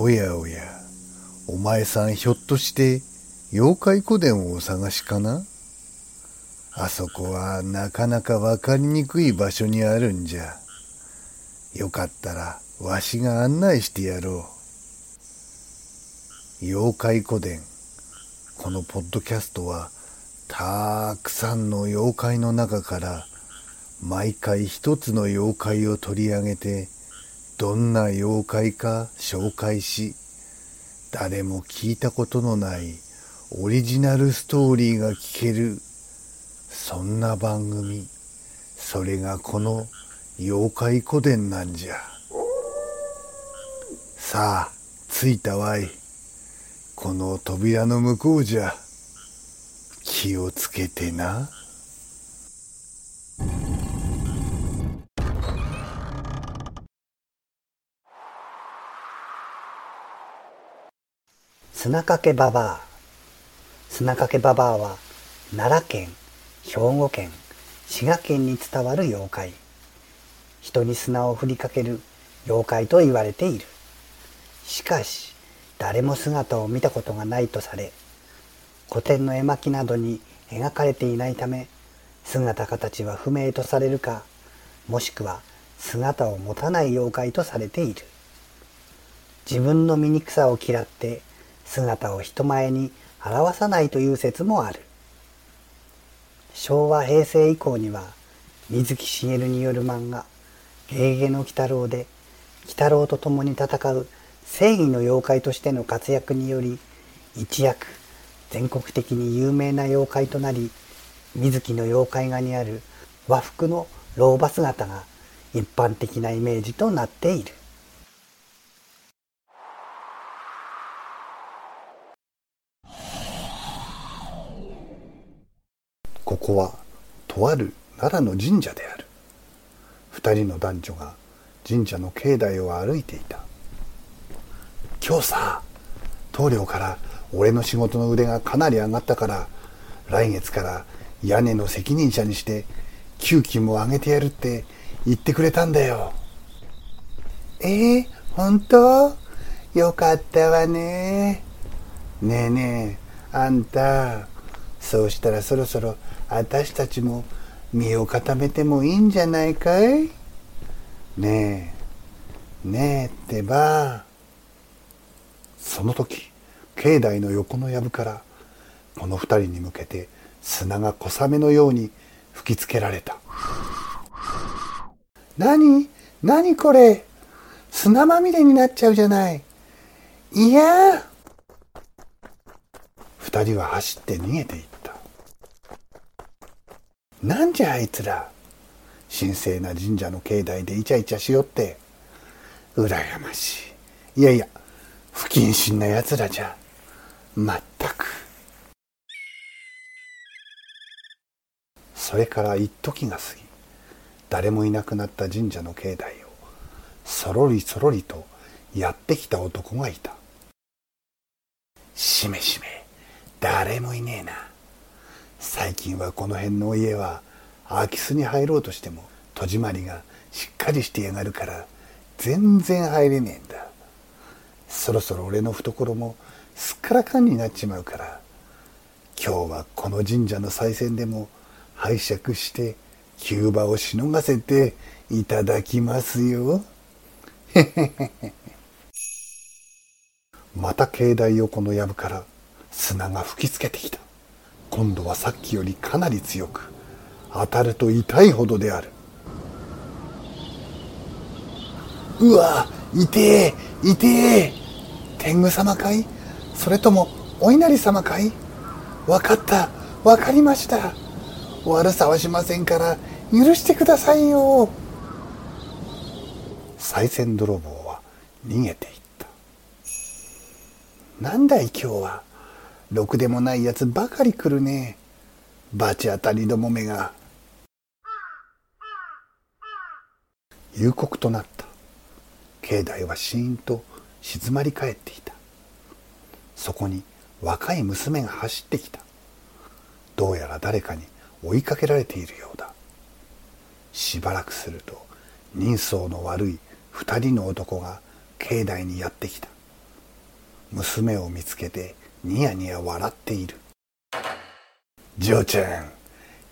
おやおや、お前さんひょっとして妖怪古典をお探しかな？あそこはなかなかわかりにくい場所にあるんじゃ。よかったらわしが案内してやろう。妖怪古典。このポッドキャストはたくさんの妖怪の中から毎回一つの妖怪を取り上げてどんな妖怪か紹介し誰も聞いたことのないオリジナルストーリーが聞けるそんな番組。それがこの妖怪古典なんじゃ。さあ着いたわい。この扉の向こうじゃ。気をつけてな。砂かけばばあ砂かけばばあは奈良県兵庫県滋賀県に伝わる妖怪。人に砂を振りかける妖怪と言われている。しかし誰も姿を見たことがないとされ古典の絵巻などに描かれていないため姿形は不明とされるかもしくは姿を持たない妖怪とされている。自分の醜さを嫌って姿を人前に表さないという説もある。昭和平成以降には水木しげるによる漫画「ゲゲゲの鬼太郎」で鬼太郎と共に戦う正義の妖怪としての活躍により一躍全国的に有名な妖怪となり水木の妖怪画にある和服の老婆姿が一般的なイメージとなっている。ここはとある奈良の神社である。二人の男女が神社の境内を歩いていた。今日さ棟梁から俺の仕事の腕がかなり上がったから来月から屋根の責任者にして給金も上げてやるって言ってくれたんだよ。ええー、本当？よかったわね。ねえねえあんた。そうしたらそろそろ私たちも身を固めてもいいんじゃないかい？ねえねえってば。その時境内の横の藪からこの二人に向けて砂が小雨のように吹きつけられた。何？何これ？砂まみれになっちゃうじゃない。いや。二人は走って逃げていった。なんじゃあいつら神聖な神社の境内でイチャイチャしよって。羨ましい。いやいや不謹慎な奴らじゃ。まったく。それから一時が過ぎ誰もいなくなった神社の境内をそろりそろりとやってきた男がいた。しめしめ誰もいねえな。最近はこの辺の家は空き巣に入ろうとしても戸締まりがしっかりしてやがるから全然入れねえんだそろそろ俺の懐もすっからかんになっちまうから今日はこの神社の賽銭でも拝借して急場をしのがせていただきますよ。また境内横の藪から砂が吹きつけてきた。今度はさっきよりかなり強く当たると痛いほどである。うわ、痛え、痛え。天狗様かい？それともお稲荷様かい？わかった、わかりました。悪さはしませんから許してくださいよ。賽銭泥棒は逃げていった。なんだい今日は？ろくでもないやつばかり来るね。罰当たりどもめが。夕刻となった。境内はシーンと静まり返っていた。そこに若い娘が走ってきた。どうやら誰かに追いかけられているようだ。しばらくすると人相の悪い二人の男が境内にやってきた。娘を見つけてニヤニヤ笑っている。嬢ちゃん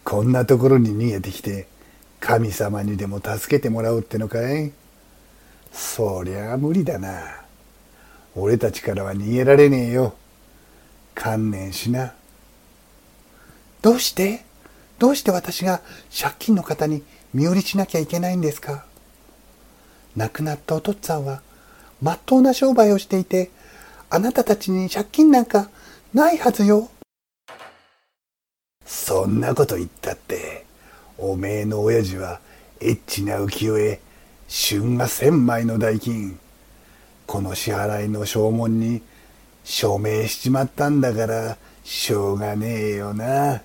こんなところに逃げてきて神様にでも助けてもらおうってのかい？そりゃ無理だな。俺たちからは逃げられねえよ。観念しな。どうして？どうして私が借金の方に身寄りしなきゃいけないんですか？亡くなったお父っつぁんはまっとうな商売をしていてあなたたちに借金なんかないはずよそんなこと言ったっておめえの親父はエッチな浮世絵春が千枚の代金この支払いの証文に署名しちまったんだからしょうがねえよな。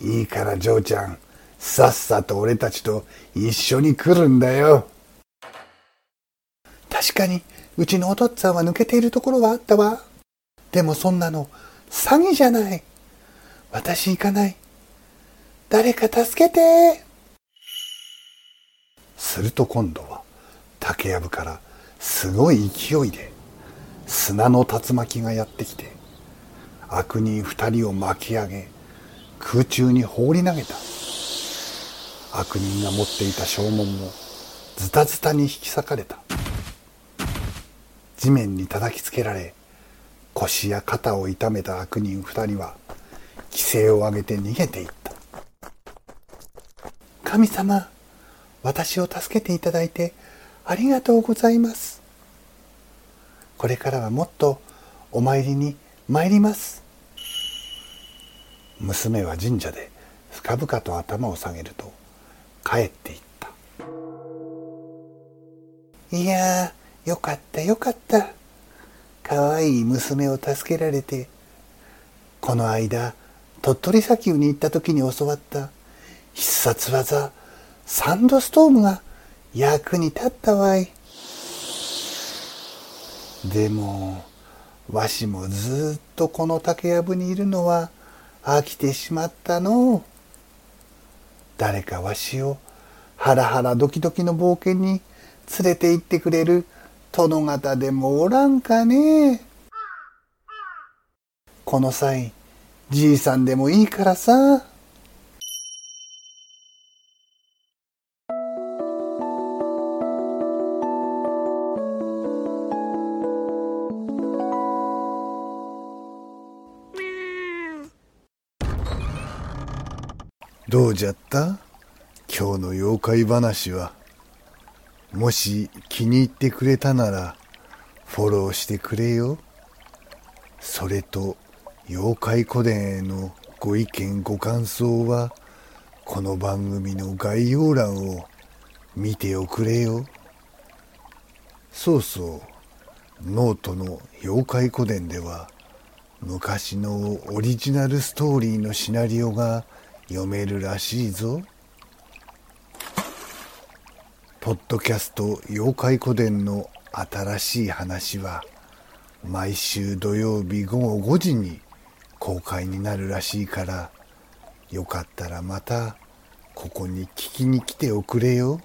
いいから嬢ちゃんさっさと俺たちと一緒に来るんだよ。確かにうちのお父っつぁんは抜けているところはあったわ。でもそんなの詐欺じゃない。私行かない。誰か助けて。すると今度は竹やぶからすごい勢いで砂の竜巻がやってきて悪人二人を巻き上げ空中に放り投げた悪人が持っていた証文もズタズタに引き裂かれた地面に叩きつけられ腰や肩を痛めた悪人二人は規制を上げて逃げていった。神様私を助けていただいてありがとうございます。これからはもっとお参りに参ります。娘は神社で深々と頭を下げると帰っていった。いやよかったよかった。かわいい娘を助けられてこの間鳥取砂丘に行った時に教わった必殺技サンドストームが役に立ったわい。でもわしもずっとこの竹やぶにいるのは飽きてしまったの。誰かわしをハラハラドキドキの冒険に連れて行ってくれる殿方でもおらんかね？この際じいさんでもいいからさ。どうじゃった？今日の妖怪話は。もし気に入ってくれたならフォローしてくれよ。それと妖怪古典へのご意見ご感想はこの番組の概要欄を見ておくれよ。そうそう、ノートの妖怪古典では昔のオリジナルストーリーのシナリオが読めるらしいぞ。ポッドキャスト妖怪古典の新しい話は毎週土曜日午後5時に公開になるらしいからよかったらまたここに聞きに来ておくれよ。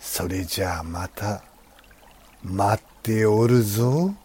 それじゃあまた待っておるぞ。